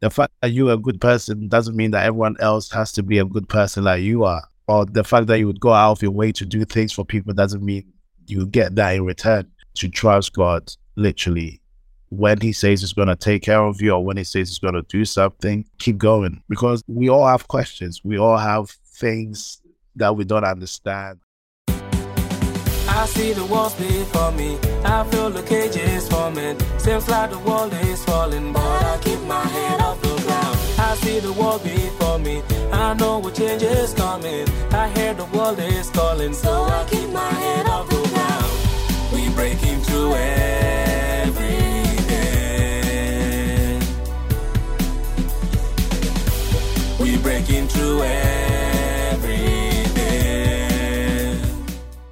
the fact that you're a good person doesn't mean that everyone else has to be a good person like you are. Or the fact that you would go out of your way to do things for people doesn't mean you get that in return. To trust God, literally, when He says He's going to take care of you or when He says He's going to do something, keep going because we all have questions. We all have things that we don't understand. I see the walls before me. I feel the cages forming. Seems like the wall is falling, but I keep my head off the ground. I see the wall before me. I know what change is coming. I hear the world is calling, so I keep my head off the ground. We breaking through everything. We breaking through everything.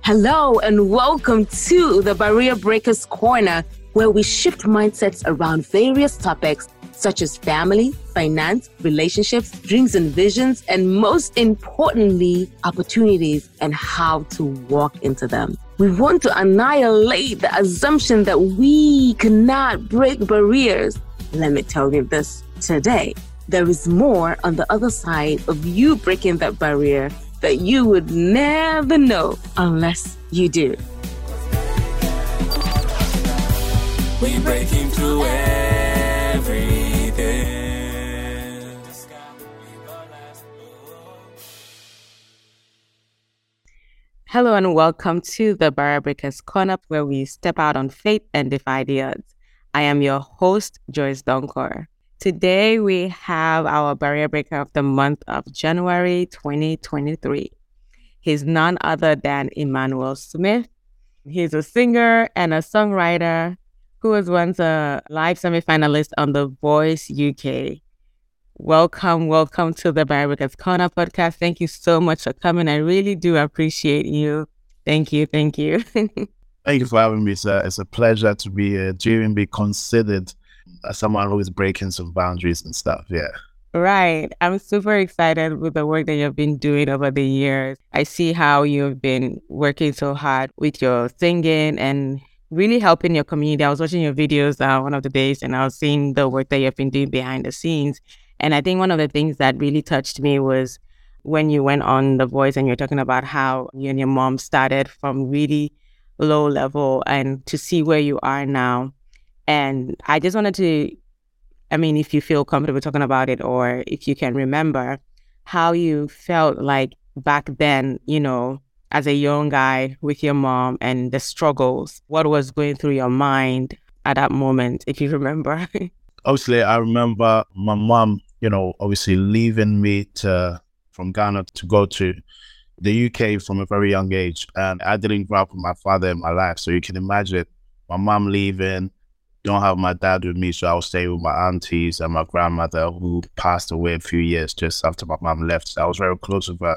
Hello, and welcome to the Barrier Breakers Corner, where we shift mindsets around various topics such as family, finance, relationships, dreams and visions, and most importantly, opportunities and how to walk into them. We want to annihilate the assumption that we cannot break barriers. Let me tell you this today. There is more on the other side of you breaking that barrier that you would never know unless you do. We breaking through everything. Hello and welcome to the Barrier Breakers Corner, where we step out on faith and defy the odds. I am your host, Joyce Donkor. Today we have our barrier breaker of the month of January 2023. He's none other than Emmanuel Smith. He's a singer and a songwriter who was once a live semifinalist on The Voice UK. Welcome, welcome to the Barrier Breakers Corner podcast. Thank you so much for coming. I really do appreciate you. Thank you, thank you. Thank you for having me, sir. It's a pleasure to be here, to even be considered someone who is breaking some boundaries and stuff. Yeah. Right. I'm super excited with the work that you've been doing over the years. I see how you've been working so hard with your singing and really helping your community. I was watching your videos uh, one of the days and I was seeing the work that you've been doing behind the scenes. And I think one of the things that really touched me was when you went on The Voice and you're talking about how you and your mom started from really low level and to see where you are now. And I just wanted to, I mean, if you feel comfortable talking about it or if you can remember how you felt like back then, you know, as a young guy with your mom and the struggles, what was going through your mind at that moment, if you remember? Obviously, I remember my mom, you know, obviously leaving me to from Ghana to go to the UK from a very young age. And I didn't grow up with my father in my life. So you can imagine my mom leaving, don't have my dad with me. So I was staying with my aunties and my grandmother who passed away a few years just after my mom left. So I was very close with her.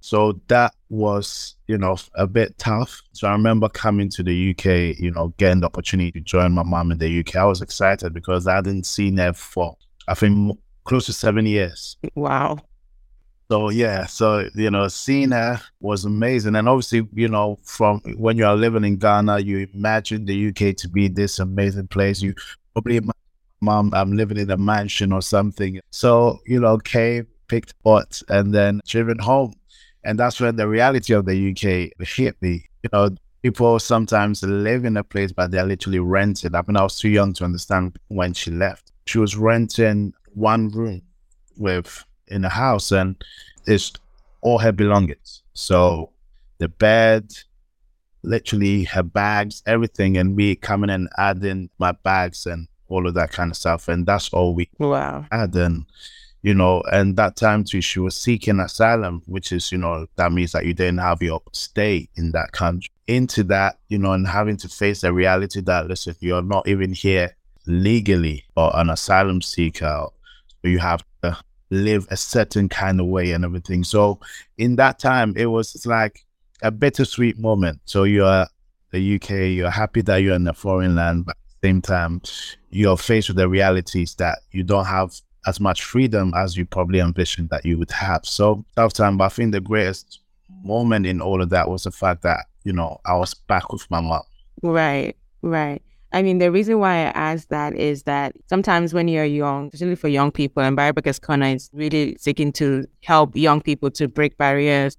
So that was, you know, a bit tough. So I remember coming to the UK, you know, getting the opportunity to join my mom in the UK. I was excited because I hadn't seen her for, I think, close to seven years. wow. So yeah, so you know, seeing her was amazing, and obviously, you know, from when you are living in Ghana, you imagine the UK to be this amazing place. You probably, mom, I'm living in a mansion or something. So you know, came, picked pot, and then driven home, and that's when the reality of the UK hit me. You know, people sometimes live in a place, but they're literally rented. I mean, I was too young to understand when she left. She was renting one room with in the house and it's all her belongings. So the bed, literally her bags, everything, and me coming and adding my bags and all of that kind of stuff. And that's all we Wow. had. And, you know, and that time too, she was seeking asylum, which is, you know, that means that you didn't have your stay in that country. Into that, you know, and having to face the reality that, listen, you're not even here legally or an asylum seeker. So you have live a certain kind of way and everything. So in that time, it was like a bittersweet moment. So you're the UK, you're happy that you're in a foreign land, but at the same time, you're faced with the realities that you don't have as much freedom as you probably envisioned that you would have. So tough time, but I think the greatest moment in all of that was the fact that, you know, I was back with my mom. Right, right. I mean, the reason why I ask that is that sometimes when you're young, especially for young people, and Barrier Breakers Corner is really seeking to help young people to break barriers,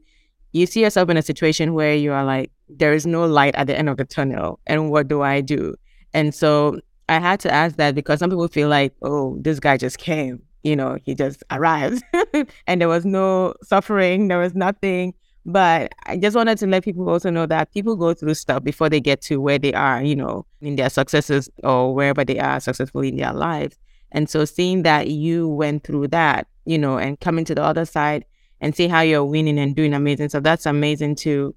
you see yourself in a situation where you are like, there is no light at the end of the tunnel. And what do I do? And so I had to ask that because some people feel like, oh, this guy just came, you know, he just arrived and there was no suffering, there was nothing. But I just wanted to let people also know that people go through stuff before they get to where they are, you know, in their successes or wherever they are successful in their lives. And so seeing that you went through that, you know, and coming to the other side and see how you're winning and doing amazing. So that's amazing to,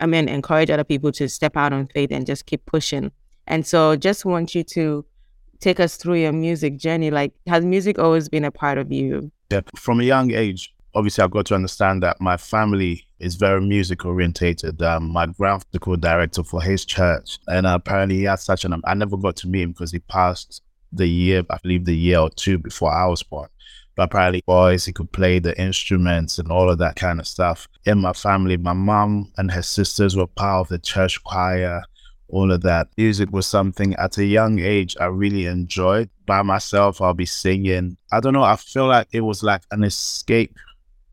I mean, encourage other people to step out on faith and just keep pushing. And so just want you to take us through your music journey. Like, has music always been a part of you? Yeah, from a young age, obviously I've got to understand that my family is very music orientated. Um, my graphical director for his church, and apparently he had such an. I never got to meet him because he passed the year, I believe, the year or two before I was born. But apparently, boys, he could play the instruments and all of that kind of stuff. In my family, my mom and her sisters were part of the church choir. All of that music was something at a young age I really enjoyed. By myself, I'll be singing. I don't know. I feel like it was like an escape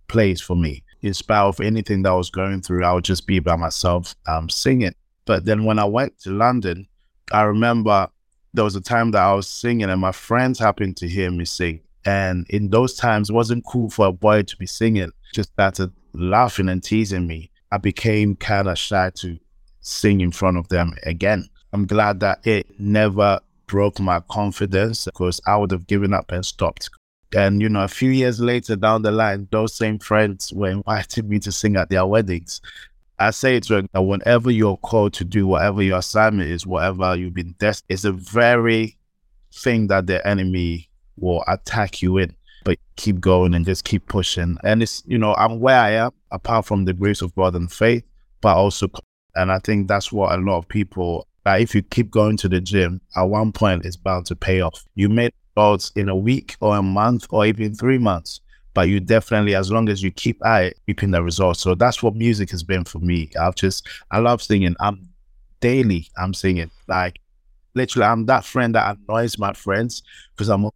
place for me. In spite of anything that I was going through, I would just be by myself um, singing. But then when I went to London, I remember there was a time that I was singing and my friends happened to hear me sing. And in those times, it wasn't cool for a boy to be singing. Just started laughing and teasing me. I became kind of shy to sing in front of them again. I'm glad that it never broke my confidence because I would have given up and stopped and, you know, a few years later down the line, those same friends were inviting me to sing at their weddings. I say to them that whenever you're called to do whatever your assignment is, whatever you've been destined, it's a very thing that the enemy will attack you in. But keep going and just keep pushing. And it's, you know, I'm where I am, apart from the grace of God and faith, but also, and I think that's what a lot of people, like if you keep going to the gym, at one point it's bound to pay off. You may results in a week or a month or even three months. But you definitely, as long as you keep at it, keeping the results. So that's what music has been for me. I've just, I love singing. I'm daily, I'm singing. Like literally, I'm that friend that annoys my friends because I'm,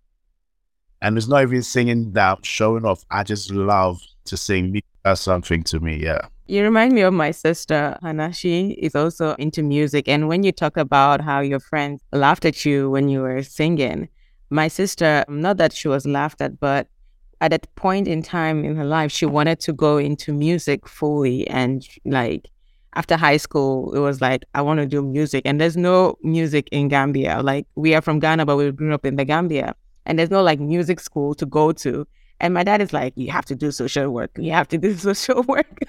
and it's not even singing that I'm showing off. I just love to sing. That's something to me. Yeah. You remind me of my sister, Hannah. She is also into music. And when you talk about how your friends laughed at you when you were singing, my sister, not that she was laughed at, but at that point in time in her life, she wanted to go into music fully. And like after high school, it was like, I want to do music. And there's no music in Gambia. Like we are from Ghana, but we grew up in the Gambia. And there's no like music school to go to. And my dad is like, you have to do social work. You have to do social work.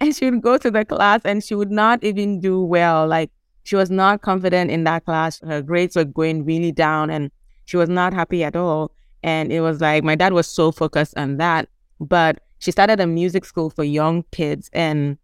and she would go to the class and she would not even do well. Like she was not confident in that class. Her grades were going really down. And she was not happy at all. And it was like my dad was so focused on that. But she started a music school for young kids and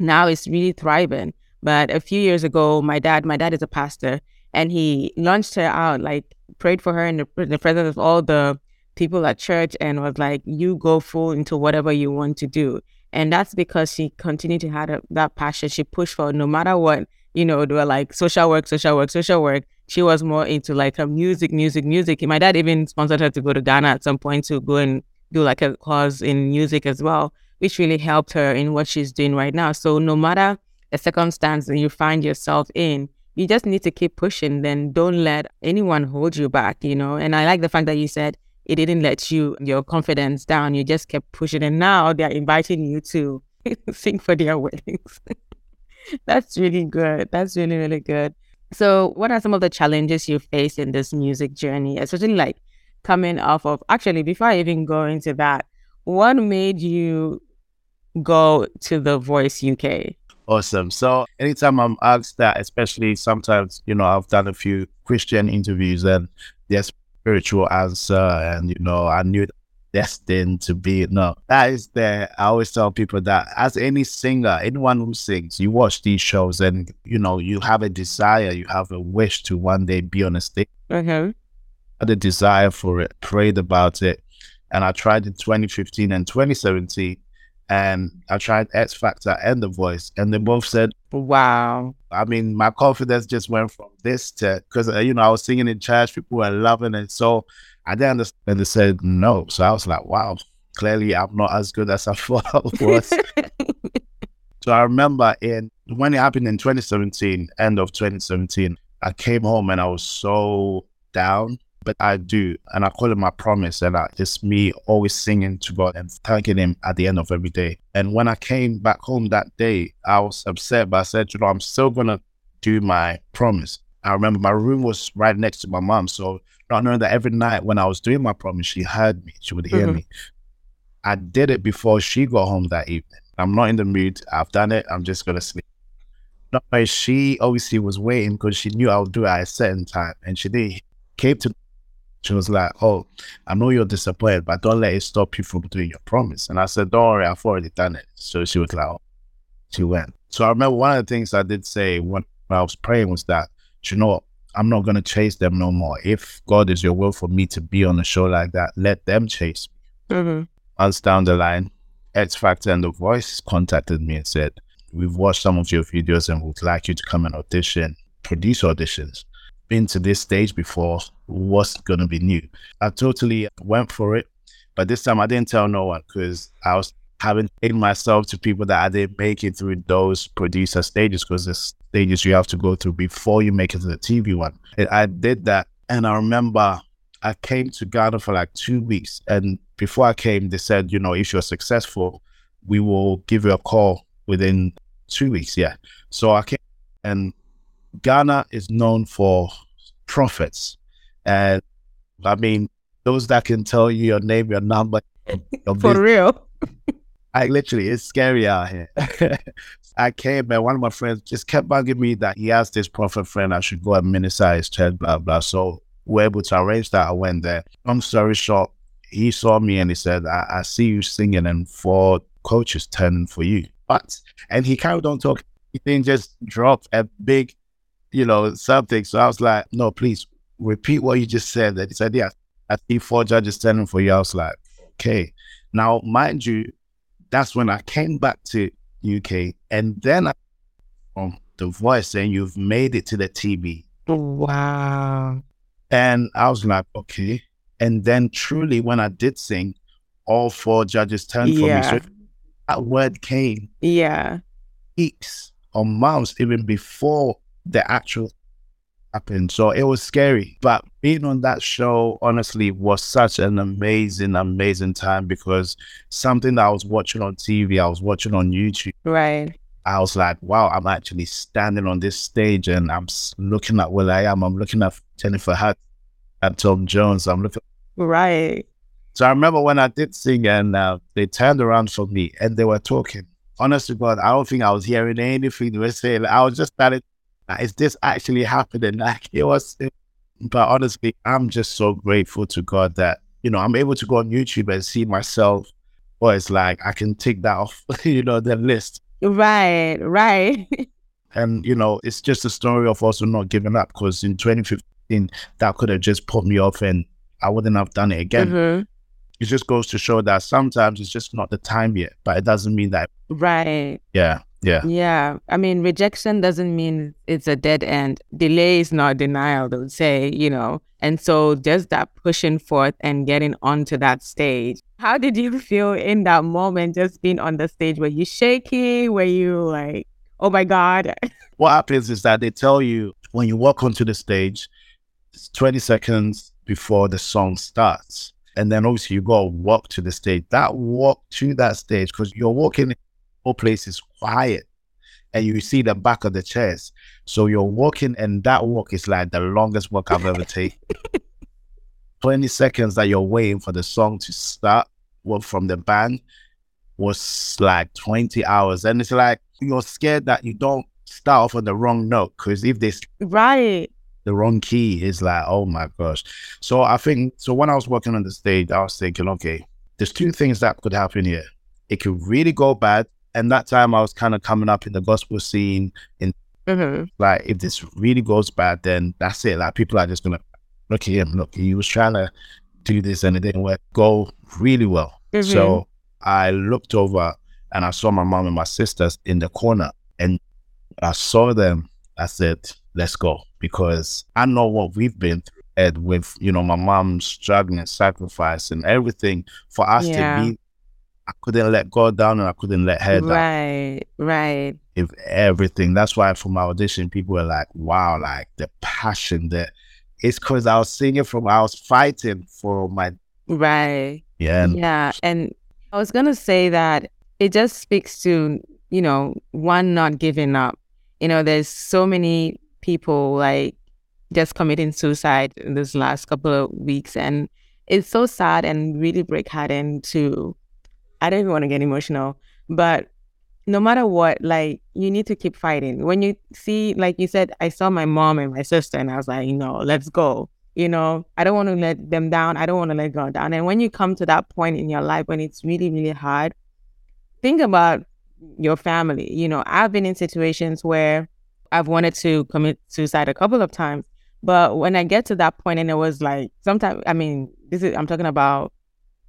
now it's really thriving. But a few years ago, my dad, my dad is a pastor, and he launched her out, like prayed for her in the, in the presence of all the people at church and was like, you go full into whatever you want to do. And that's because she continued to have that passion. She pushed for no matter what, you know, they were like social work, social work, social work she was more into like her music, music, music. My dad even sponsored her to go to Ghana at some point to go and do like a course in music as well, which really helped her in what she's doing right now. So no matter the circumstance that you find yourself in, you just need to keep pushing. Then don't let anyone hold you back, you know. And I like the fact that you said it didn't let you your confidence down. You just kept pushing, and now they're inviting you to sing for their weddings. That's really good. That's really really good. So, what are some of the challenges you face in this music journey, especially like coming off of actually, before I even go into that, what made you go to The Voice UK? Awesome. So, anytime I'm asked that, especially sometimes, you know, I've done a few Christian interviews and there's spiritual answer, and, you know, I knew destined to be. No, that is there. I always tell people that as any singer, anyone who sings, you watch these shows and you know you have a desire, you have a wish to one day be on a stage. Mm-hmm. Had a desire for it, prayed about it, and I tried in 2015 and 2017, and I tried X Factor and The Voice, and they both said, Wow. I mean, my confidence just went from this to because uh, you know I was singing in church, people were loving it, so I didn't understand. And they said no, so I was like, wow, clearly I'm not as good as I thought I was. so I remember in when it happened in 2017, end of 2017, I came home and I was so down but I do. And I call it my promise. And I, it's me always singing to God and thanking Him at the end of every day. And when I came back home that day, I was upset, but I said, you know, I'm still going to do my promise. I remember my room was right next to my mom. So I know that every night when I was doing my promise, she heard me, she would hear mm-hmm. me. I did it before she got home that evening. I'm not in the mood. I've done it. I'm just going to sleep. No, she obviously was waiting because she knew I would do it at a certain time. And she did. Came to she was like, Oh, I know you're disappointed, but don't let it stop you from doing your promise. And I said, Don't worry, I've already done it. So she was like, oh. She went. So I remember one of the things I did say when I was praying was that, you know, I'm not going to chase them no more. If God is your will for me to be on a show like that, let them chase me. Mm-hmm. Months down the line, X Factor and The Voice contacted me and said, We've watched some of your videos and would like you to come and audition, produce auditions been to this stage before, what's going to be new? I totally went for it. But this time I didn't tell no one because I was having taken myself to people that I didn't make it through those producer stages because the stages you have to go through before you make it to the TV one. And I did that. And I remember I came to Ghana for like two weeks. And before I came, they said, you know, if you're successful, we will give you a call within two weeks. Yeah. So I came and Ghana is known for prophets. And I mean, those that can tell you your name, your number. Your for real. I literally, it's scary out here. I came and one of my friends just kept bugging me that he has this prophet friend I should go and minister his church, blah, blah. So we're able to arrange that. I went there. Long story short, he saw me and he said, I, I see you singing and four coaches turning for you. But, and he carried on talking. He didn't just drop a big you know, something. So I was like, no, please repeat what you just said. That he said, yeah, I see four judges turning for you. I was like, okay. Now, mind you, that's when I came back to UK, and then I from the voice saying you've made it to the TV. Wow. And I was like, okay. And then truly, when I did sing, all four judges turned yeah. for me. So that word came. Yeah. Weeks or months even before the actual happened. So it was scary. But being on that show, honestly, was such an amazing, amazing time because something that I was watching on TV, I was watching on YouTube. Right. I was like, wow, I'm actually standing on this stage and I'm looking at where I am. I'm looking at Jennifer Hudson and Tom Jones. I'm looking. Right. So I remember when I did sing and uh, they turned around for me and they were talking. Honestly, God, I don't think I was hearing anything they were saying. I was just starting is this actually happening? Like it was, but honestly, I'm just so grateful to God that, you know, I'm able to go on YouTube and see myself. Or it's like, I can take that off, you know, the list. Right, right. and, you know, it's just a story of also not giving up because in 2015, that could have just put me off and I wouldn't have done it again. Mm-hmm. It just goes to show that sometimes it's just not the time yet, but it doesn't mean that. Right. Yeah. Yeah. Yeah. I mean, rejection doesn't mean it's a dead end. Delay is not denial, they would say, you know. And so just that pushing forth and getting onto that stage. How did you feel in that moment, just being on the stage? Were you shaking? Were you like, oh my God? what happens is that they tell you when you walk onto the stage, it's 20 seconds before the song starts. And then obviously you go walk to the stage. That walk to that stage, because you're walking whole place is quiet and you see the back of the chairs. So you're walking, and that walk is like the longest walk I've ever taken. 20 seconds that you're waiting for the song to start well, from the band was like 20 hours. And it's like you're scared that you don't start off on the wrong note because if they right the wrong key is like oh my gosh so i think so when i was working on the stage i was thinking okay there's two things that could happen here it could really go bad and that time I was kind of coming up in the gospel scene. In mm-hmm. like, if this really goes bad, then that's it. Like, people are just gonna look at him. Look, he was trying to do this and it didn't work. Go really well. Mm-hmm. So I looked over and I saw my mom and my sisters in the corner. And I saw them. I said, let's go because I know what we've been through. And with, you know, my mom struggling, sacrificing everything for us Yeah. to be, I couldn't let God down and I couldn't let her down. Right, right. If everything. That's why for my audition, people were like, wow, like the passion that it's because I was singing from, I was fighting for my, Right. yeah. And Yeah. And I was going to say that it just speaks to, you know, one not giving up. You know, there's so many people like just committing suicide in this last couple of weeks. And it's so sad and really break breakhearted to, I don't even want to get emotional, but no matter what, like you need to keep fighting. When you see, like you said, I saw my mom and my sister, and I was like, you know, let's go. You know, I don't want to let them down. I don't want to let God down. And when you come to that point in your life when it's really, really hard, think about your family. You know, I've been in situations where I've wanted to commit suicide a couple of times, but when I get to that point, and it was like sometimes, I mean, this is I'm talking about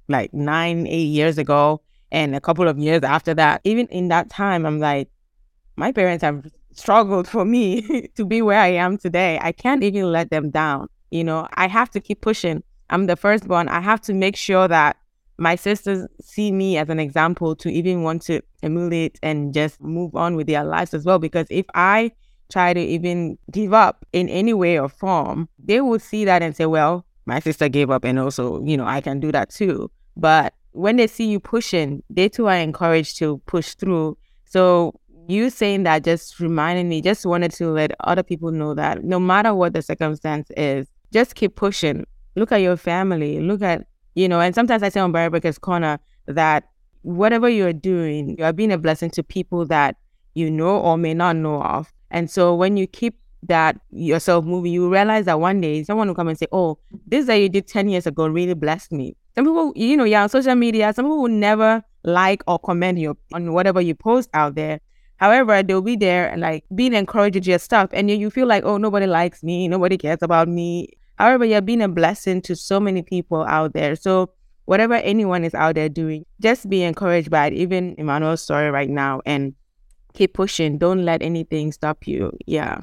like nine, eight years ago, and a couple of years after that. Even in that time, I'm like, my parents have struggled for me to be where I am today. I can't even let them down. You know, I have to keep pushing. I'm the firstborn. I have to make sure that my sisters see me as an example to even want to emulate and just move on with their lives as well. Because if I try to even give up in any way or form, they will see that and say, well, my sister gave up and also, you know, I can do that too. But when they see you pushing, they too are encouraged to push through. So you saying that just reminded me, just wanted to let other people know that no matter what the circumstance is, just keep pushing. Look at your family. Look at, you know, and sometimes I say on Barry Corner that whatever you're doing, you are being a blessing to people that you know or may not know of. And so when you keep that yourself moving, you realize that one day someone will come and say, Oh, this that you did 10 years ago really blessed me. Some people, you know, yeah, on social media, some people will never like or comment your on whatever you post out there. However, they'll be there and like being encouraged with your stuff, and you, you feel like, oh, nobody likes me, nobody cares about me. However, you're being a blessing to so many people out there. So whatever anyone is out there doing, just be encouraged by it. Even Emmanuel's story right now, and keep pushing. Don't let anything stop you. Yeah,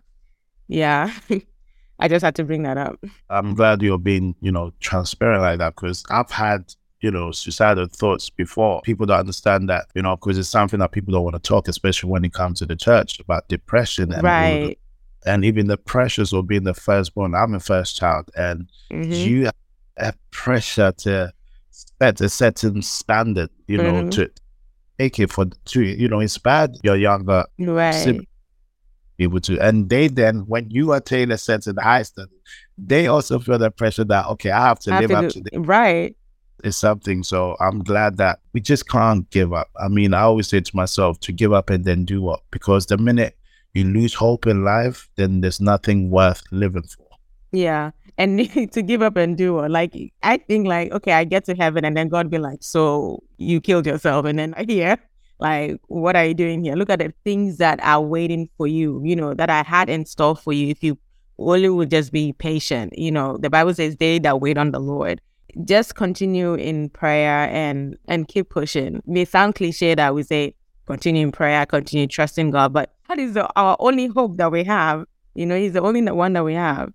yeah. I just had to bring that up. I'm glad you're being, you know, transparent like that because I've had, you know, suicidal thoughts before. People don't understand that, you know, because it's something that people don't want to talk, especially when it comes to the church about depression and right. and even the pressures of being the firstborn. I'm a first child, and Mhm. you have pressure to set a certain standard, you know, Mhm. to take it for to you know, it's bad your younger Right. sim- people to and they then when you attain a certain high standard, they also feel the pressure that okay, I have to I have live to up do- to this right. It's something. So I'm glad that we just can't give up. I mean, I always say to myself to give up and then do what? Because the minute you lose hope in life, then there's nothing worth living for. Yeah. And to give up and do it. Like I think like, okay, I get to heaven and then God be like, So you killed yourself and then I hear like what are you doing here? Look at the things that are waiting for you, you know, that I had in store for you if you only would just be patient. You know, the Bible says they that wait on the Lord. Just continue in prayer and and keep pushing. It may sound cliche that we say continue in prayer, continue trusting God, but that is the, our only hope that we have. You know, He's the only one that we have.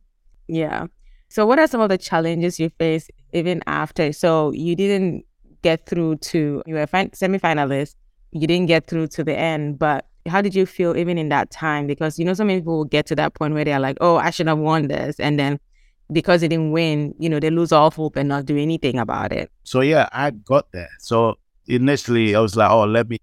Yeah. So, what are some of the challenges you face even after? So, you didn't get through to you were fin- semi-finalist. You didn't get through to the end, but how did you feel even in that time? Because you know, so many people will get to that point where they're like, "Oh, I should have won this," and then because they didn't win, you know, they lose all hope and not do anything about it. So yeah, I got there. So initially I was like, oh, let me,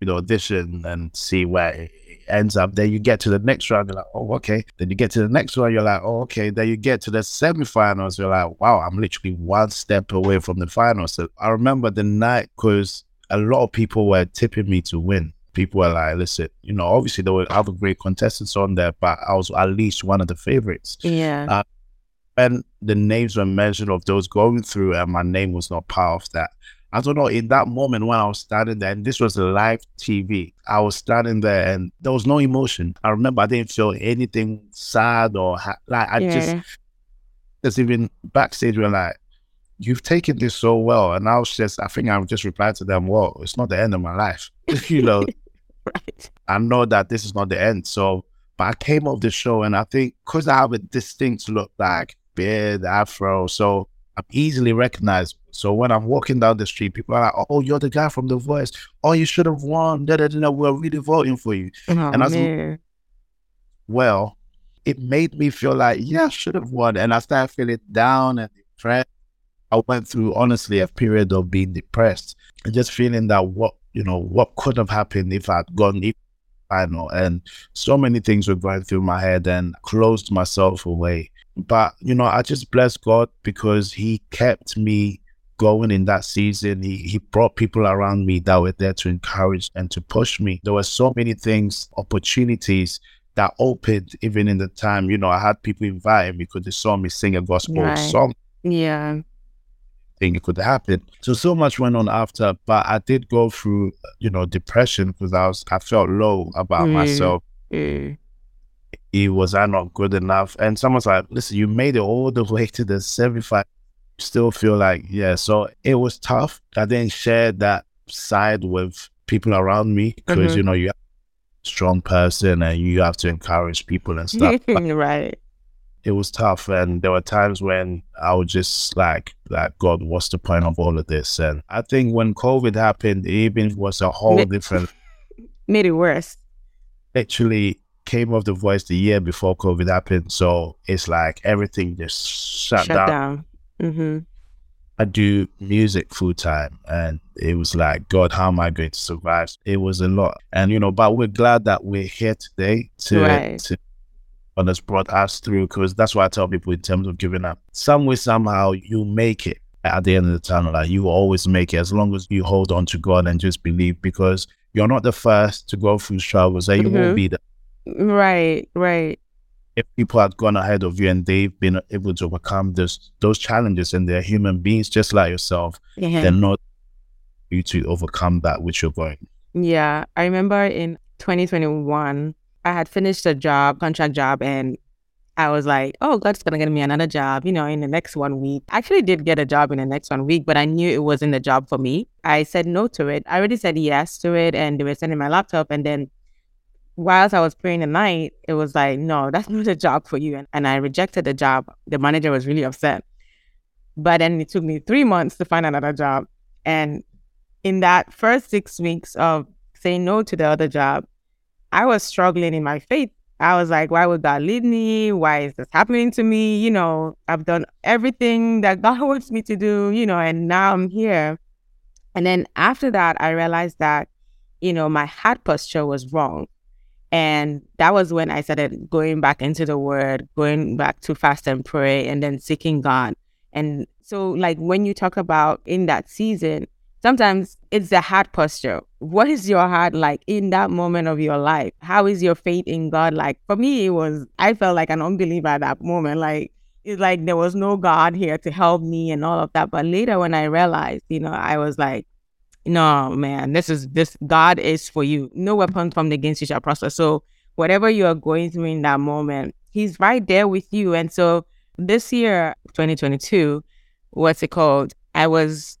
you know, audition and see where it ends up. Then you get to the next round, you're like, oh, okay. Then you get to the next one, you're like, oh, okay. Then you get to the semifinals, you're like, wow, I'm literally one step away from the finals. So I remember the night because a lot of people were tipping me to win. People were like, listen, you know, obviously there were other great contestants on there, but I was at least one of the favorites Yeah. Uh, when the names were mentioned of those going through and my name was not part of that. I don't know, in that moment when I was standing there, and this was live TV, I was standing there and there was no emotion. I remember I didn't feel anything sad or ha- like I just, yeah. just even backstage, we were like, you've taken this so well. And I was just, I think I've just replied to them, well, it's not the end of my life. you know, right. I know that this is not the end. So, but I came off the show and I think because I have a distinct look like beard, afro, so I'm easily recognized. So when I'm walking down the street, people are like, oh, you're the guy from The Voice. Oh, you should have won. Da, da, da, da. We're really voting for you. Oh, And I was- man. Well, it made me feel like, yeah, I should have won. And I started feeling down and depressed. I went through, honestly, a period of being depressed and just feeling that what, you know, what could have happened if I'd gone if final. And so many things were going through my head and closed myself away. But, you know, I just bless God because He kept me going in that season. He he brought people around me that were there to encourage and to push me. There were so many things, opportunities that opened even in the time. You know, I had people inviting me because they saw me sing a gospel Right. song. Yeah. Think it could happen. So so much went on after, but I did go through, you know, depression because I was I felt low about Mm. myself. Mm. He was I not good enough? And someone's like, listen, you made it all the way to the 75. Still feel like, yeah. So it was tough. I didn't share that side with people around me because Mhm. you know you strong person and you have to encourage people and stuff. Right. It was tough and there were times when I was just like like God, what's the point of all of this? And I think when COVID happened, it even was a whole different Made it worse. actually came off the voice the year before COVID happened. So it's like everything just shut, Shut down. down. Mm-hmm. I do music full time and it was like, God, how am I going to survive? It was a lot. And you know, but we're glad that we're here today to Right. to what has brought us through because that's why I tell people in terms of giving up. Some way, somehow you make it at the end of the tunnel. Like you always make it as long as you hold on to God and just believe because you're not the first to go through struggles and you Mhm. won't be the Right. Right. if people had gone ahead of you and they've been able to overcome this those challenges and they're human beings just like yourself, Yeah. they're not you to overcome that which you're going. Yeah, I remember in 2021, I had finished a job, contract job, and I was like, oh, God's going to get me another job, you know, in the next one week. I actually did get a job in the next one week, but I knew it wasn't the job for me. I said no to it. I already said yes to it, and they were sending my laptop. And then whilst I was praying the night, it was like, no, that's not a job for you. And, and I rejected the job. The manager was really upset. But then it took me three months to find another job. And in that first six weeks of saying no to the other job, I was struggling in my faith. I was like, why would God lead me? Why is this happening to me? You know, I've done everything that God wants me to do, you know, and now I'm here. And then after that, I realized that, you know, my heart posture was wrong. And that was when I started going back into the word, going back to fast and pray, and then seeking God. And so, like, when you talk about in that season, sometimes it's the heart posture. What is your heart like in that moment of your life? How is your faith in God like? For me, it was, I felt like an unbeliever at that moment. Like, it's like there was no God here to help me and all of that. But later, when I realized, you know, I was like, no, man, this is this God is for you. No weapon formed against you shall prosper. So, whatever you are going through in that moment, He's right there with you. And so, this year, 2022, what's it called? I was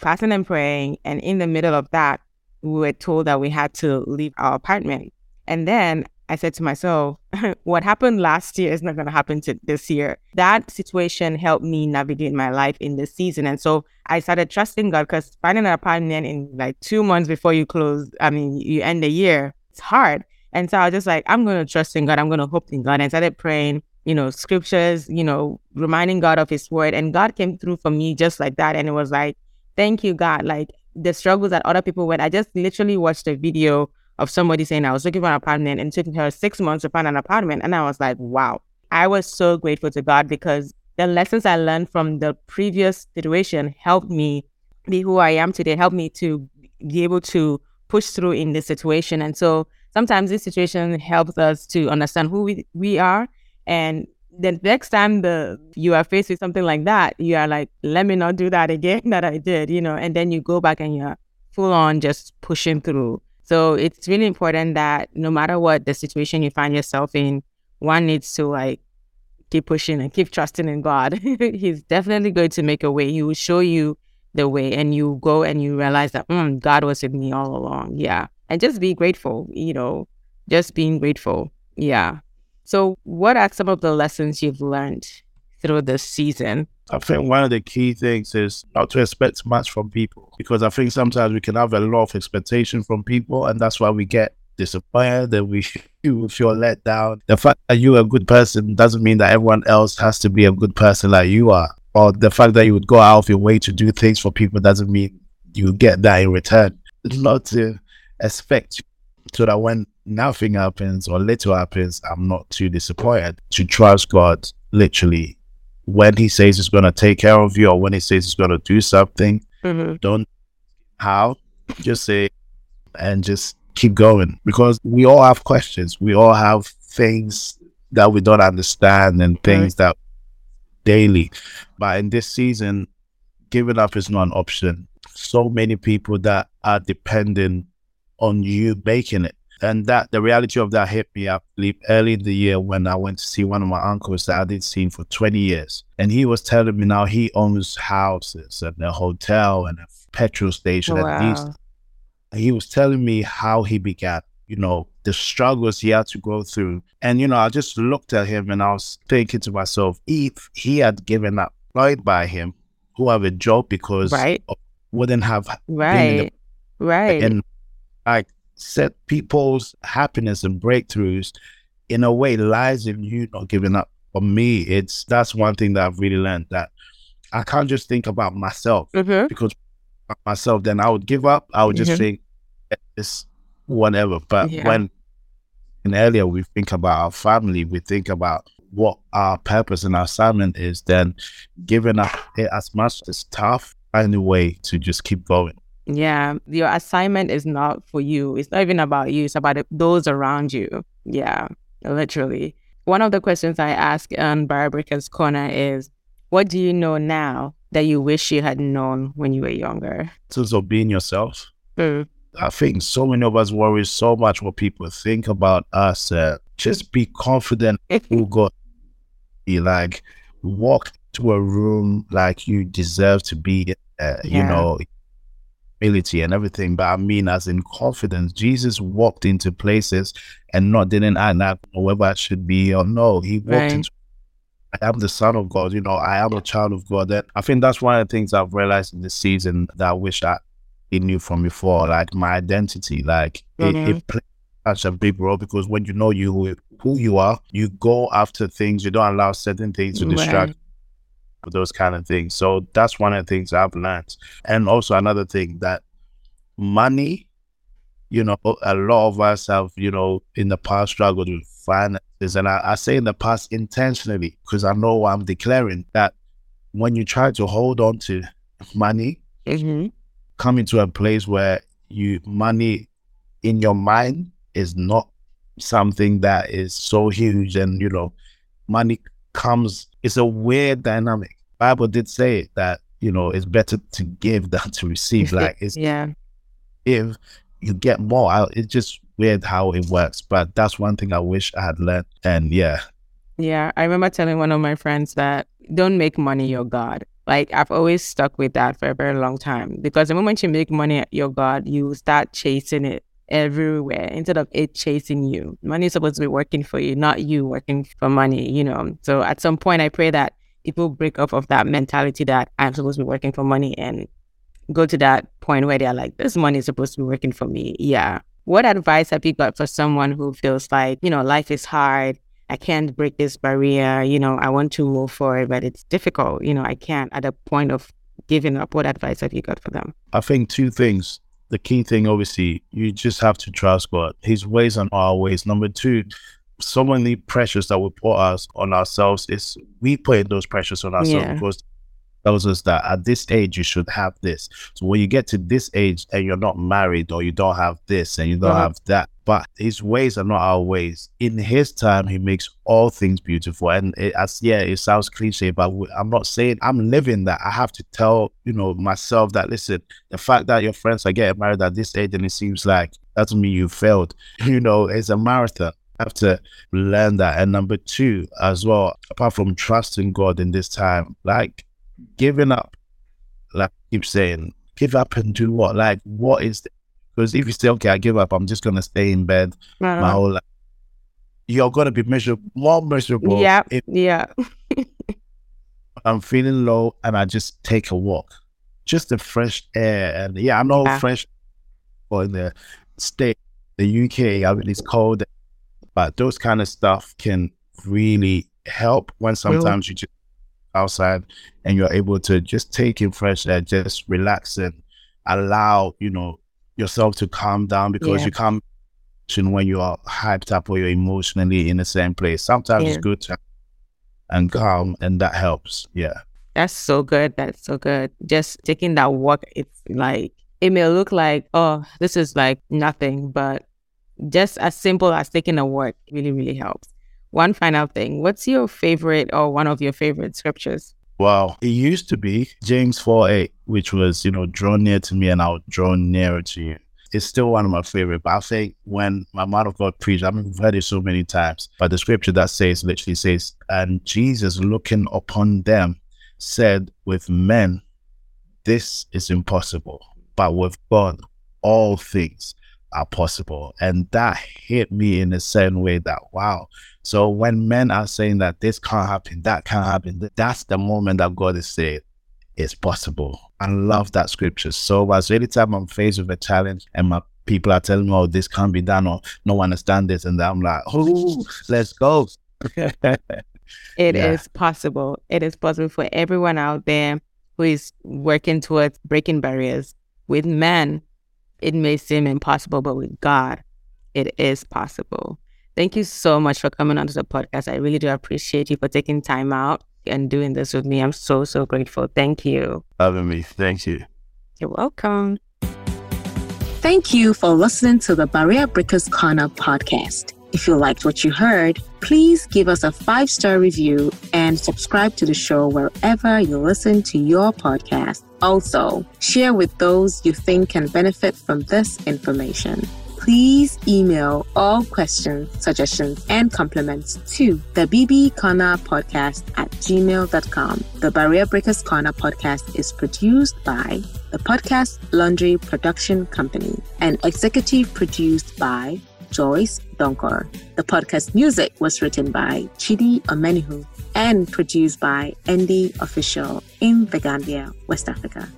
fasting and praying, and in the middle of that, we were told that we had to leave our apartment. And then I said to myself, what happened last year is not going to happen to this year. That situation helped me navigate my life in this season. And so I started trusting God because finding an apartment in like two months before you close, I mean, you end the year, it's hard. And so I was just like, I'm going to trust in God. I'm going to hope in God. And I started praying, you know, scriptures, you know, reminding God of his word. And God came through for me just like that. And it was like, thank you, God. Like the struggles that other people went. I just literally watched a video of somebody saying I was looking for an apartment and it took her six months to find an apartment. And I was like, wow. I was so grateful to God because the lessons I learned from the previous situation helped me be who I am today, helped me to be able to push through in this situation. And so sometimes this situation helps us to understand who we, we are. And the next time the you are faced with something like that, you are like, let me not do that again that I did, you know, and then you go back and you're full on just pushing through. So it's really important that no matter what the situation you find yourself in, one needs to like keep pushing and keep trusting in God. He's definitely going to make a way. He will show you the way and you go and you realize that mm, God was with me all along. Yeah. And just be grateful, you know, just being grateful. Yeah. So, what are some of the lessons you've learned through this season? I think one of the key things is not to expect much from people because I think sometimes we can have a lot of expectation from people, and that's why we get disappointed and we feel let down. The fact that you're a good person doesn't mean that everyone else has to be a good person like you are. Or the fact that you would go out of your way to do things for people doesn't mean you get that in return. Not to expect so that when nothing happens or little happens, I'm not too disappointed. To trust God literally when He says He's going to take care of you or when He says He's going to do something. Mm-hmm. Don't how, just say and just keep going because we all have questions. We all have things that we don't understand and things that daily. But in this season, giving up is not an option. So many people that are dependent on you making it. And that the reality of that hit me, I believe, early in the year when I went to see one of my uncles that I didn't see for 20 years. And he was telling me now he owns houses and a hotel and a petrol station Wow. and he was telling me how he began, you know, the struggles he had to go through. And, you know, I just looked at him and I was thinking to myself, if he had given up, right by him, who have a job because Right. wouldn't have Right. Right. and like set people's happiness and breakthroughs in a way lies in you not giving up. For me, it's that's one thing that I've really learned that I can't just think about myself mm-hmm. because myself, then I would give up. I would just Mhm. think it's whatever. But Yeah. when and earlier we think about our family, we think about what our purpose and our assignment is, then giving up it as much as tough, find a way to just keep going. Yeah, your assignment is not for you. It's not even about you. It's about those around you. Yeah, literally. One of the questions I ask on Barrier Breakers Corner is, "What do you know now that you wish you had known when you were younger?" In terms of being yourself, Mm, I think so many of us worry so much what people think about us. Uh, just be confident who God be like walk to a room like you deserve to be uh, you know ability and everything but i mean as in confidence jesus walked into places and not didn't act like whoever i should be or no he walked Right. into I am the son of God, you know, I am a child of God. And I think that's one of the things I've realized in this season that I wish I knew from before, like my identity. Like it, Mhm. it plays such a big role because when you know you who, who you are, you go after things. You don't allow certain things to distract Right. Those kind of things. So that's one of the things I've learned. And also another thing that money, you know, a lot of us have, you know, in the past struggled with finances. And I, I say in the past intentionally because I know I'm declaring that when you try to hold on to money, Mhm. come into a place where you money in your mind is not something that is so huge and you know money comes it's a weird dynamic. Bible did say that you know it's better to give than to receive. Like it's yeah. if you get more out it's just weird how it works. But that's one thing i wish i had learned. And yeah. Yeah, I remember telling one of my friends that don't make money your God. Like I've always stuck with that for a very long time. Because the moment you make money your God, you start chasing it everywhere instead of it chasing you. Money is supposed to be working for you, not you working for money, you know. So at some point I pray that people break off of that mentality that I'm supposed to be working for money and go to that point where they're like, this money is supposed to be working for me. Yeah. What advice have you got for someone who feels like, you know, life is hard? I can't break this barrier. You know, I want to move forward, but it's difficult. You know, I can't at a point of giving up. What advice have you got for them? i think two things the key thing obviously you just have to trust god. His ways are our ways. Number two so many pressures that we put us on ourselves is we put those pressures on ourselves Yeah. because tells us that at this age you should have this. So when you get to this age and you're not married or you don't have this and you don't have that but his ways are not our ways. In his time he makes all things beautiful. And it, as yeah it sounds cliche but I'm not saying i'm living that. I have to tell you know myself that listen the fact that your friends are getting married at this age and it seems like that doesn't mean you failed. You know it's a marathon. I have to learn that. And number two, as well, apart from trusting God in this time, like giving up, like I keep saying, give up and do what? Like, what is because if you say, okay, I give up, I'm just gonna stay in bed Uh-huh. my whole life. You're gonna be miserable, more miserable. yeah, if yeah, I'm feeling low and I just take a walk, just the fresh air. And yeah, I know Yeah. fresh or in the state, the UK, I mean, it's cold, but those kind of stuff can really help when sometimes you just outside and you're able to just take in fresh air, just relax and allow, you know, yourself to calm down because Yeah. you can't when you are hyped up or you're emotionally in the same place. Sometimes Yeah. it's good to and calm and that helps. Yeah. That's so good. That's so good. Just taking that walk, it's like, it may look like, oh, this is like nothing, but just as simple as taking a walk really, really helps. One final thing what's your favorite or one of your favorite scriptures? Well, it used to be James 4 8, which was, you know, draw near to me and I'll draw nearer to you. It's still one of my favorite, but I think when my man of God preached, I mean, we've heard it so many times, but the scripture that says, literally says, and Jesus looking upon them said, with men, this is impossible, but with God, all things are possible. And that hit me in the same way that, wow. So when men are saying that this can't happen, that can't happen, that's the moment that God is saying it's possible. I love that scripture so much. Anytime I'm faced with a challenge and my people are telling me, oh, this can't be done or no one understand this, and I'm like, oh, let's go. It is Yeah. possible. It is possible for everyone out there who is working towards breaking barriers. With men, it may seem impossible, but with God, it is possible. Thank you so much for coming onto the podcast. I really do appreciate you for taking time out and doing this with me. I'm so, so grateful. Thank you. Having me. Thank you. You're welcome. Thank you for listening to the Barrier Breakers Corner podcast. If you liked what you heard, please give us a five star review and subscribe to the show wherever you listen to your podcast. Also, share with those you think can benefit from this information. Please email all questions, suggestions, and compliments to the BB Corner podcast at gmail.com. The Barrier Breakers Corner podcast is produced by the Podcast Laundry Production Company and executive produced by Joyce Donkor. The podcast music was written by Chidi Omenihu and produced by Andy Official in The Gambia, West Africa.